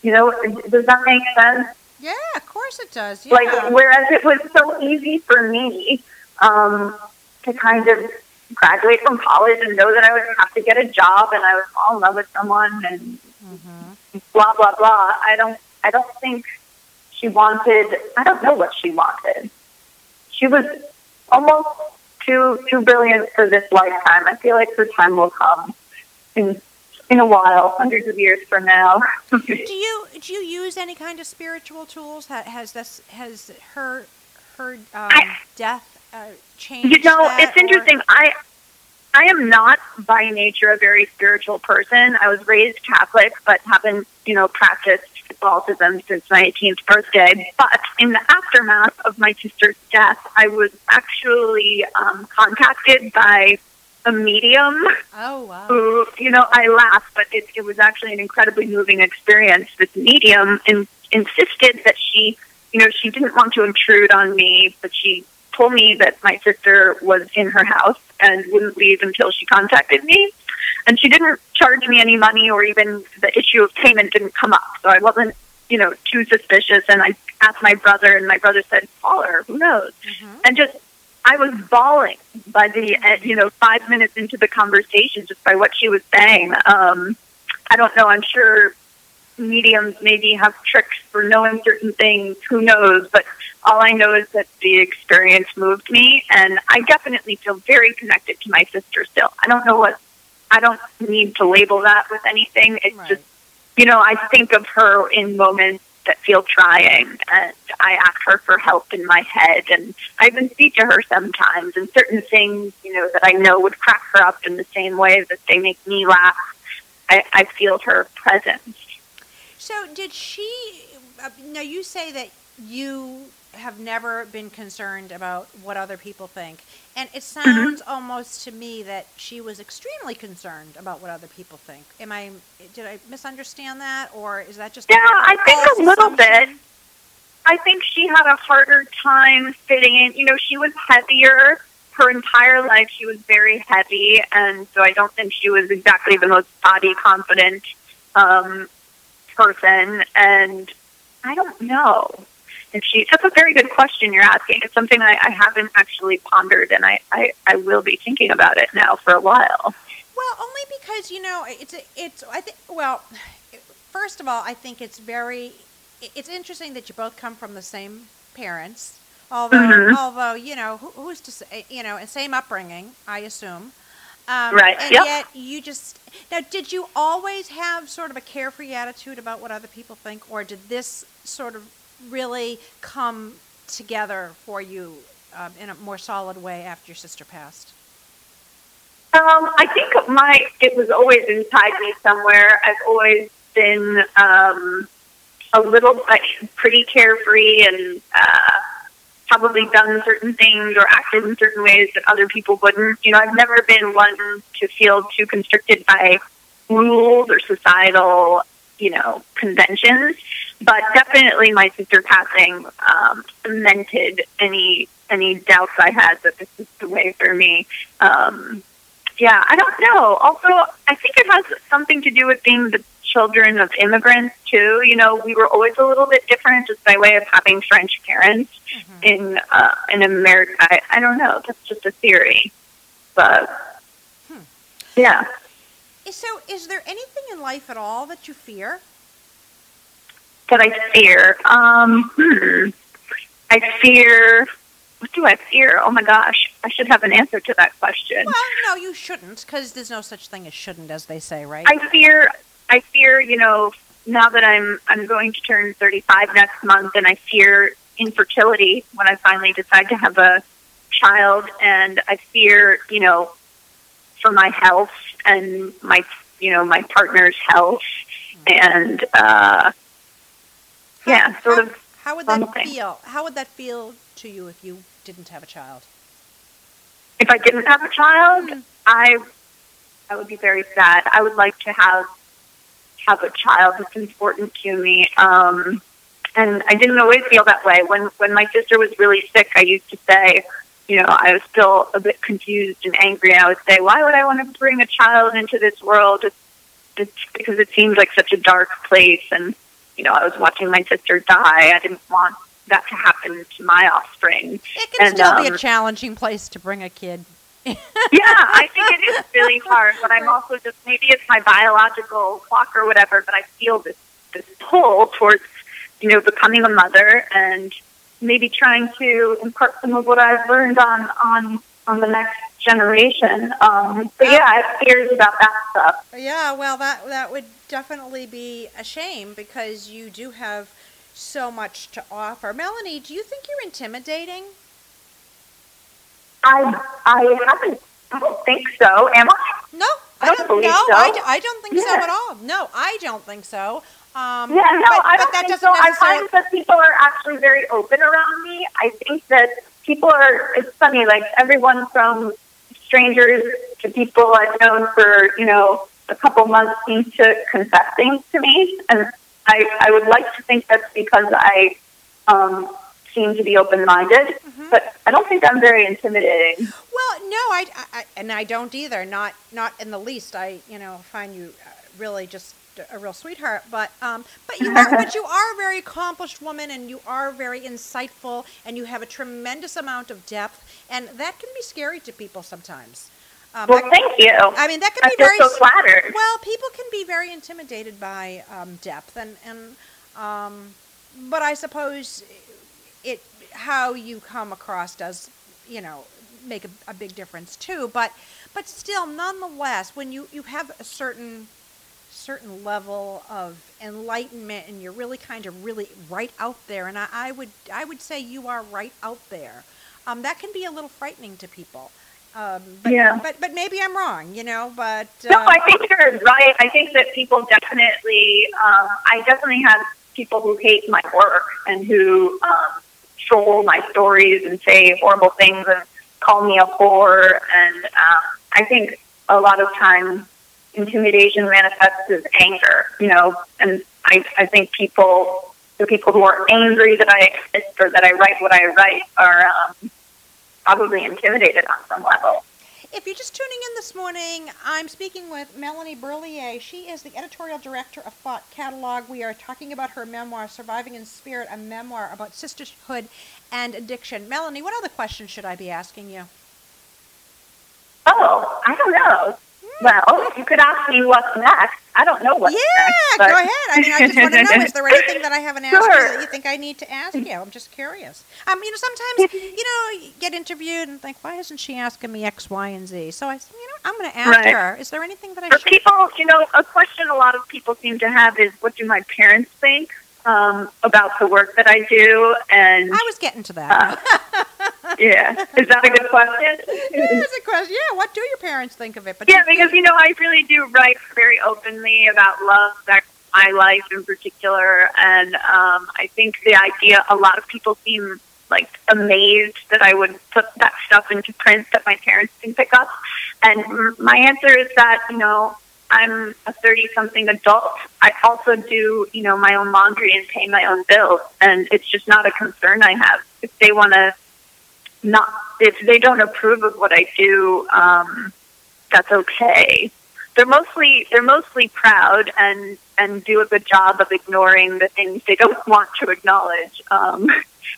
You know, does that make sense? Yeah, of course it does. Yeah. Like, whereas it was so easy for me um, to kind of graduate from college and know that I would have to get a job and I would fall in love with someone and blah blah blah. I don't. I don't think she wanted. I don't know what she wanted. She was almost too too brilliant for this lifetime. I feel like her time will come in in a while, hundreds of years from now. do you do you use any kind of spiritual tools? Ha- Has this has her her um, I- death uh, change? You know, it's or- interesting. I I am not by nature a very spiritual person. I was raised Catholic, but haven't you know practiced Catholicism since my 18th birthday. But in the aftermath of my sister's death, I was actually um, contacted by a medium Oh wow. who, you know, I laugh, but it, it was actually an incredibly moving experience. This medium in, insisted that she, you know, she didn't want to intrude on me, but she told me that my sister was in her house and wouldn't leave until she contacted me. And she didn't charge me any money or even the issue of payment didn't come up. So I wasn't, you know, too suspicious. And I asked my brother, and my brother said, call her, who knows? And just I was bawling by the uh, you know five minutes into the conversation just by what she was saying. Um, I don't know. I'm sure mediums maybe have tricks for knowing certain things. Who knows? But all I know is that the experience moved me, and I definitely feel very connected to my sister still. I don't know what. I don't need to label that with anything. It's Right. just you know I think of her in moments that feel trying and I ask her for help in my head and I even speak to her sometimes and certain things, you know, that I know would crack her up in the same way that they make me laugh. I, I feel her presence. So did she? Uh, now you say that you have never been concerned about what other people think, and it sounds almost to me that she was extremely concerned about what other people think. Am I? Did I misunderstand that, or is that just? Yeah, I think a little bit. I think she had a harder time fitting in. You know, she was heavier her entire life. She was very heavy, and so I don't think she was exactly the most body confident um, person. And I don't know if she. That's a very good question you're asking. It's something I, I haven't actually pondered, and I, I I will be thinking about it now for a while. Well, only because you know it's it's I think well, first of all, I think it's very it's interesting that you both come from the same parents. Although Mhm. although you know who, who's to say you know and same upbringing, I assume. Um, Right, And yep. yet you just now did you always have sort of a carefree attitude about what other people think, or did this sort of really come together for you um, in a more solid way after your sister passed? Um, I think my it was always inside me somewhere. I've always been um, a little like pretty carefree and uh, probably done certain things or acted in certain ways that other people wouldn't. You know, I've never been one to feel too constricted by rules or societal, you know, conventions. But definitely, my sister passing um, cemented any any doubts I had that this is the way for me. Um, yeah, I don't know. Also, I think it has something to do with being the children of immigrants too. You know, we were always a little bit different just by way of having French parents in uh, in America. I, I don't know. That's just a theory, but yeah. So, is there anything in life at all that you fear? That I fear. Um, hmm. I fear. What do I fear? Oh my gosh, I should have an answer to that question. Well, no, you shouldn't, because there's no such thing as shouldn't, as they say, right? I fear. I fear. You know, now that I'm I'm going to turn 35 next month, and I fear infertility when I finally decide to have a child, and I fear, you know, for my health and my, you know, my partner's health, and uh, yeah, sort of. How would that something. feel? How would that feel to you if you didn't have a child? If I didn't have a child, I I would be very sad. I would like to have have a child. It's important to me. Um, and I didn't always feel that way. When when my sister was really sick, I used to say, you know, I was still a bit confused and angry. I would say, why would I want to bring a child into this world? It's because it seems like such a dark place. And you know, I was watching my sister die. I didn't want that to happen to my offspring. It can And, still be a um, challenging place to bring a kid. yeah, I think it is really hard, but I'm also just maybe it's my biological clock or whatever, but I feel this this pull towards you know becoming a mother and maybe trying to impart some of what I've learned on on on the next generation. Um, but yeah, I have fears about that stuff. Yeah, well, that that would definitely be a shame because you do have so much to offer. Melanie, do you think you're intimidating? I I haven't. I don't think so. Am I? No, I, I don't don't. believe no, so. I, I don't think so at all. No, I don't think so. Um, Yeah, no, but, I don't that think so. I necessarily. find that people are actually very open around me. I think that people are. It's funny, like everyone from strangers to people I've known for you know a couple months seem to confess things to me, and I I would like to think that's because I um, seem to be open minded, Mm-hmm. but I don't think I'm very intimidating. Well, no, I, I, I- and I don't either. Not, not in the least. I, you know, find you uh, really just a real sweetheart. But, um, but you are, but you are a very accomplished woman, and you are very insightful, and you have a tremendous amount of depth, and that can be scary to people sometimes. Um, Well, that- thank you. I mean, that can I be very so flattered. Well, people can be very intimidated by um, depth, and and um, but I suppose it how you come across does you know make a, a big difference too. But but still, nonetheless, when you you have a certain certain level of enlightenment and you're really kind of really right out there and I, I would I would say you are right out there um, that can be a little frightening to people um, but, Yeah. but but maybe I'm wrong you know but No, uh, I think you're right. I think that people definitely, um, I definitely have people who hate my work and who um, troll my stories and say horrible things and call me a whore. And um, I think a lot of times intimidation manifests as anger, you know, and I, I think people, the people who are angry that I exist or that I write what I write are um, probably intimidated on some level. If you're just tuning in this morning, I'm speaking with Melanie Berliet. She is the editorial director of Thought Catalog. We are talking about her memoir, Surviving in Spirit, a memoir about sisterhood and addiction. Melanie, what other questions should I be asking you? Oh, I don't know. Well, you could ask me what's next. I don't know what's yeah, next. but- go ahead. I mean, I just want to know: is there anything that I haven't asked you that you think I need to ask you? I'm just curious. Um, you know, sometimes you know, you get interviewed and think, why isn't she asking me X, Y, and Z? So I, said, you know, I'm going to ask Right. her. Is there anything that I For should? people, you know, a question a lot of people seem to have is, what do my parents think um, about the work that I do? And I was getting to that. yeah, is that a good question? yeah, that's a question. Yeah, what do your parents think of it? But Yeah, because you know, I really do write very openly about love, that my life in particular, and um, I think the idea. A lot of people seem like amazed that I would put that stuff into print that my parents can pick up, and my answer is that you know. I'm a 30 something adult. I also do, you know, my own laundry and pay my own bills. And it's just not a concern I have. If they want to not, if they don't approve of what I do, um, that's okay. They're mostly they're mostly proud and and do a good job of ignoring the things they don't want to acknowledge. Um,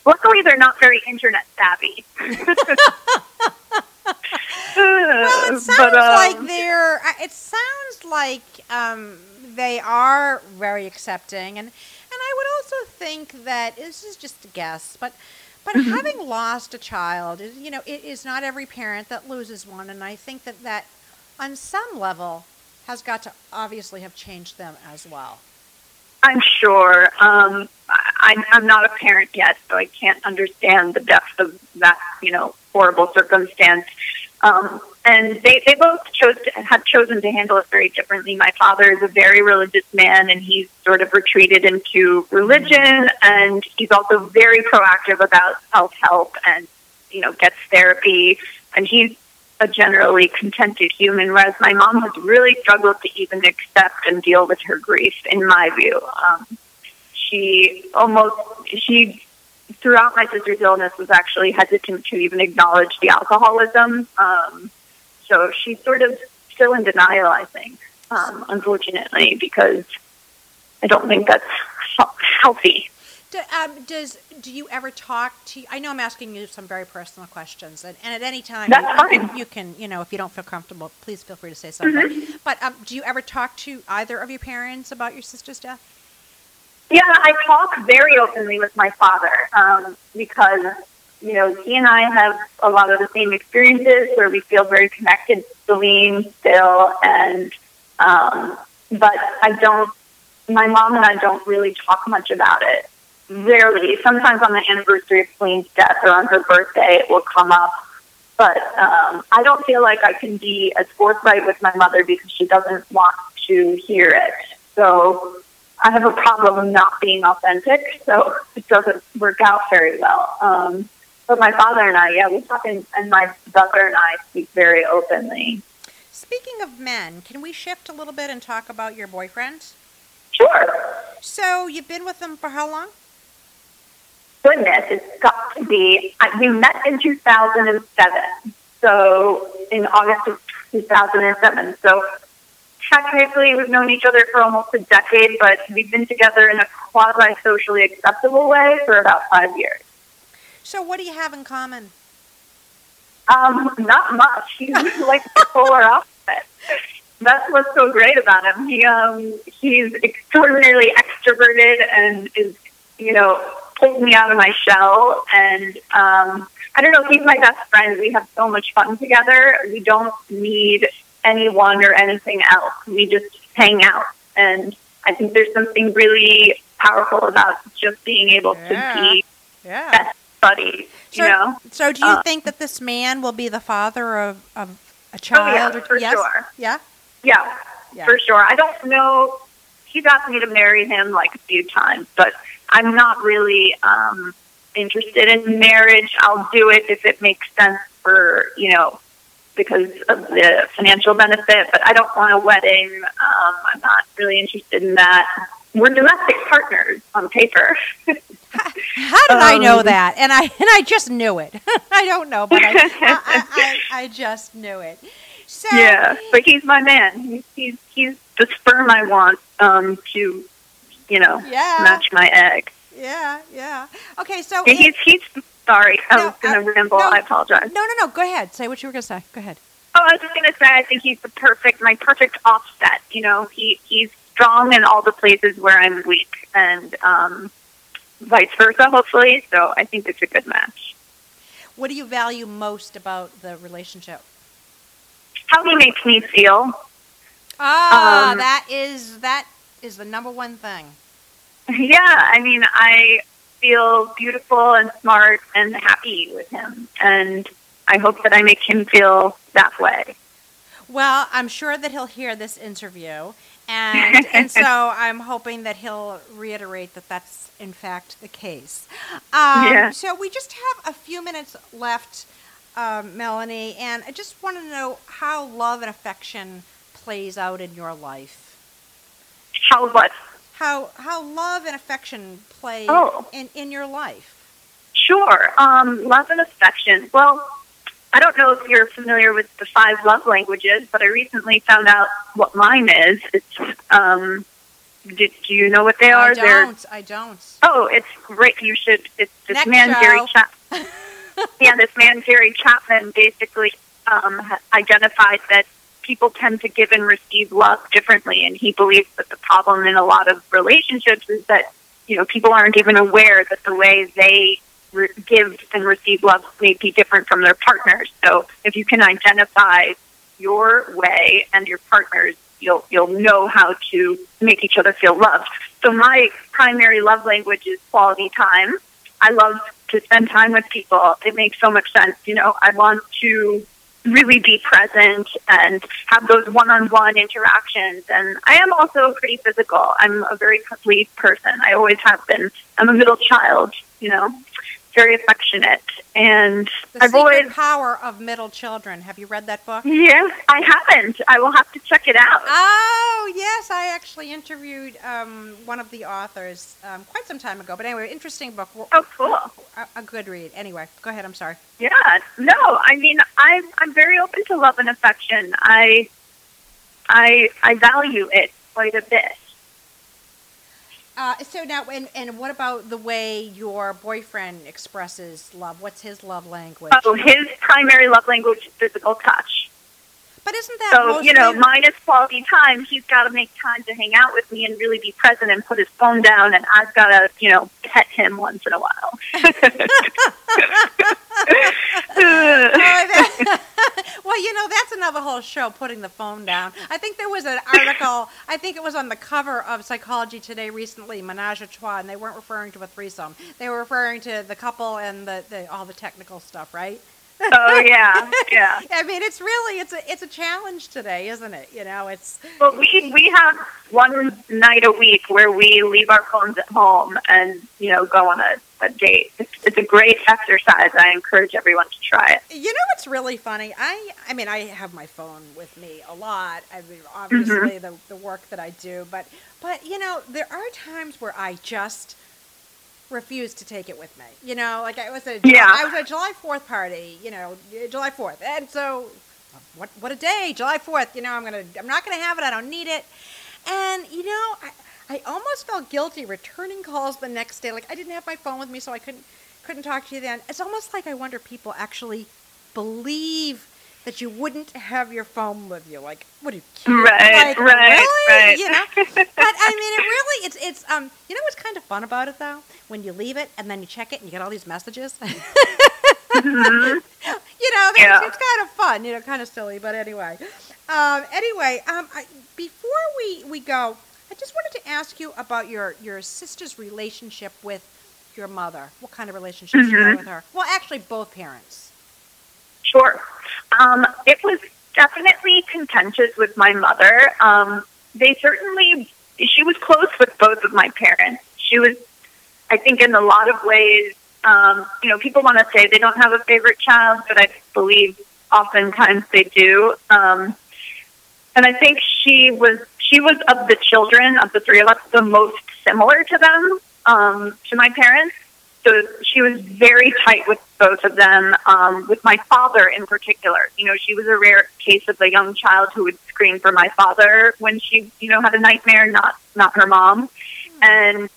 luckily, they're not very internet savvy. well, it sounds But, um, like they're. uh, It sounds like um, they are very accepting, and and I would also think that this is just a guess, but but Mm-hmm. having lost a child, is- you know, it is not every parent that loses one, and I think that that on some level has got to obviously have changed them as well. I'm sure. Um, I, I'm not a parent yet, so I can't understand the depth of that, you know, horrible circumstance. Um, and they, they both chose to, have chosen to handle it very differently. My father is a very religious man, and he's sort of retreated into religion, and he's also very proactive about self help and, you know, gets therapy. And he's a generally contented human, whereas my mom has really struggled to even accept and deal with her grief, in my view. Um, she almost, she, throughout my sister's illness, was actually hesitant to even acknowledge the alcoholism. Um, so she's sort of still in denial, I think, um, unfortunately, because I don't think that's healthy. Do, um, does do you ever talk to? I know I'm asking you some very personal questions, and, and at any time That's you, you you can, you know, if you don't feel comfortable, please feel free to say something. But um, do you ever talk to either of your parents about your sister's death? Yeah, I talk very openly with my father um, because, you know, he and I have a lot of the same experiences where we feel very connected, to Celine still, and um, but I don't. My mom and I don't really talk much about it. rarely. Sometimes on the anniversary of Celine's death or on her birthday, it will come up. But um, I don't feel like I can be as forthright with my mother because she doesn't want to hear it. So I have a problem of not being authentic, so it doesn't work out very well. Um, but my father and I, yeah, we talk, and, and my brother and I speak very openly. Speaking of men, can we shift a little bit and talk about your boyfriend? Sure. So you've been with him for how long? Goodness, it's got to be. I, we met in 2007, so in August of 2007. So technically, we've known each other for almost a decade, but we've been together in a quasi socially acceptable way for about five years. So what do you have in common? Um, not much. He's like the polar opposite. That's what's so great about him. He um he's extraordinarily extroverted and is you know pulls me out of my shell and um I don't know. He's my best friend. We have so much fun together. We don't need anyone or anything else. We just hang out, and I think there's something really powerful about just being able Yeah. to be Yeah. best buddies. So, you know. so do you Uh, think that this man will be the father of, of a Oh, child? yeah, or for yes? sure. Yeah. Yeah, Yeah. for sure. I don't know. He's asked me to marry him like a few times, but I'm not really um, interested in marriage. I'll do it if it makes sense for you know because of the financial benefit. But I don't want a wedding. Um, I'm not really interested in that. We're domestic partners on paper. How did I know Um, that? And I and I just knew it. I don't know, but I, I, I, I, just knew it. So yeah, but he's my man. He's he's, he's the sperm I want um, to, you know, Yeah. match my egg. yeah, yeah. Okay, so he's he's sorry. I No, was gonna ramble. no. I apologize. no, no, no. Go ahead. Say what you were going to say. Go ahead. Oh, I was just gonna say I think he's the perfect my perfect offset. You know, he he's strong in all the places where I'm weak, and um, vice versa. Hopefully, so I think it's a good match. What do you value most about the relationship? How he makes me feel. Ah, Um, that is that is the number one thing. Yeah, I mean, I feel beautiful and smart and happy with him, and I hope that I make him feel that way. Well, I'm sure that he'll hear this interview, and and so I'm hoping that he'll reiterate that that's in fact the case. Um, Yeah. So we just have a few minutes left, um, Melanie, and I just want to know how love and affection plays out in your life. How what? How how love and affection play Oh. in in your life. Sure. Um, love and affection. Well, I don't know if you're familiar with the five love languages, but I recently found out what mine is. It's um, do, do you know what they are? I They're don't. I don't. oh, it's great. You should. It's this Next man show. Gary Chap. yeah, this man Gary Chapman basically um, identified that people tend to give and receive love differently, and he believes that the problem in a lot of relationships is that you know people aren't even aware that the way they re- give and receive love may be different from their partners. So if you can identify your way and your partners, you'll you'll know how to make each other feel loved. So my primary love language is quality time. I love to spend time with people. It makes so much sense. You know, I want to really be present and have those one-on-one interactions. And I am also pretty physical. I'm a very cuddly person. I always have been. I'm a middle child, you know, very affectionate. And The I've always, Power of Middle Children. Have you read that book? yeah, I haven't. I will have to check it out. Oh, yes. I actually interviewed um, one of the authors um, quite some time ago. But anyway, interesting book. Oh, cool. A, a good read. Anyway, go ahead. I'm sorry. Yeah, no, I mean, I'm I'm very open to love and affection. I I I value it quite a bit. Uh, so now, and, and what about the way your boyfriend expresses love? What's his love language? Oh, his primary love language is physical touch. But isn't that So mostly, you know, minus quality time. He's got to make time to hang out with me and really be present and put his phone down, and I've got to you know pet him once in a while. Oh, well, Well, you know, that's another whole show, putting the phone down. I think there was an article, I think it was on the cover of Psychology Today recently, Menage a Trois, and they weren't referring to a threesome. They were referring to the couple and the, the all the technical stuff, right? Oh yeah, yeah. I mean, it's really it's a it's a challenge today, isn't it? You know, it's But we we have one night a week where we leave our phones at home and you know go on a, a date. It's, it's a great exercise. I encourage everyone to try it. You know what's really funny? I I mean I have my phone with me a lot. I mean mm-hmm. obviously the the work that I do, but but you know there are times where I just refuse to take it with me. You know, like I was a Yeah. I was at a July Fourth party. You know, July Fourth, and so what what a day, July Fourth. You know, I'm gonna I'm not gonna have it. I don't need it. And you know, I I almost felt guilty returning calls the next day. Like I didn't have my phone with me, so I couldn't couldn't talk to you then. It's almost like I wonder people actually believe that you wouldn't have your phone with you. Like, what are you kidding? Right, like, right, really? right. You know, but I mean, it really it's it's um. You know what's kind of fun about it though? When you leave it and then you check it and you get all these messages. Mhm. you know, Yeah. it's kind of fun. You know, kind of silly, but anyway. Um, anyway, um, I, before we, we go, I just wanted to ask you about your your sister's relationship with your mother. What kind of relationship you Mhm. have with her? Well, actually, both parents. Sure. Um, it was definitely contentious with my mother. Um, they certainly, she was close with both of my parents. She was, I think, in a lot of ways, um, you know, people want to say they don't have a favorite child, but I believe oftentimes they do. Um, and I think she was, she was of the children of the three of us the most similar to them, um, to my parents. So she was very tight with both of them. Um, with my father in particular, you know, she was a rare case of a young child who would scream for my father when she, you know, had a nightmare, not not her mom. And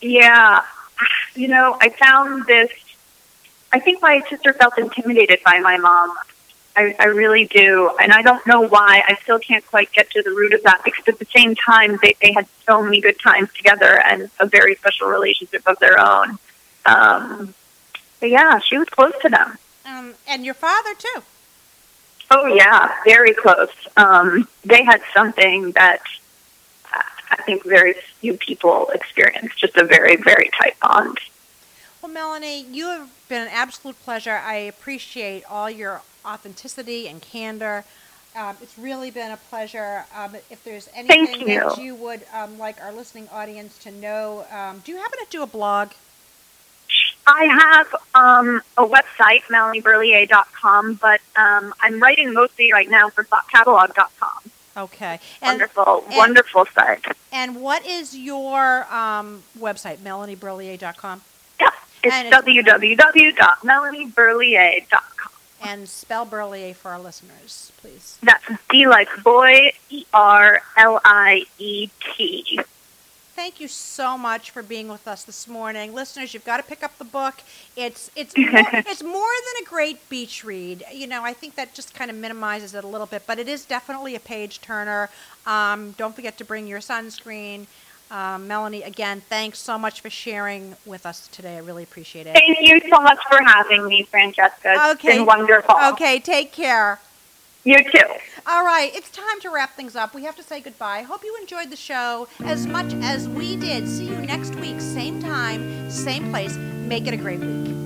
yeah, you know, I found this. I think my sister felt intimidated by my mom. I, I really do, and I don't know why. I still can't quite get to the root of that because at the same time, they, they had so many good times together and a very special relationship of their own. Um, but yeah, she was close to them. Um, and your father too. Oh yeah, very close. Um, they had something that I think very few people experience. Just a very, very tight bond. Well, Melanie, you have been an absolute pleasure. I appreciate all your authenticity and candor. Um, it's really been a pleasure. Um, if there's anything that you. you would um, like our listening audience to know, um, do you happen to do a blog? I have um, a website, melanieberliet.com, but um, I'm writing mostly right now for thoughtcatalog.com. Okay. And, Wonderful, and- wonderful site. And what is your um, website, melanieberliet.com? Yeah, it's And www.melanieberliet.com. And spell Berliet for our listeners, please. That's D like boy, E R L I E T. Thank you so much for being with us this morning, listeners. You've got to pick up the book. It's it's more, it's more than a great beach read. You know, I think that just kind of minimizes it a little bit, but it is definitely a page turner. Um, don't forget to bring your sunscreen. Um, Melanie, again, thanks so much for sharing with us today. I really appreciate it. Thank you so much for having me, Francesca. It's Okay. been wonderful. Okay, take care. You too. All right, it's time to wrap things up. We have to say goodbye. Hope you enjoyed the show as much as we did. See you next week, same time, same place. Make it a great week.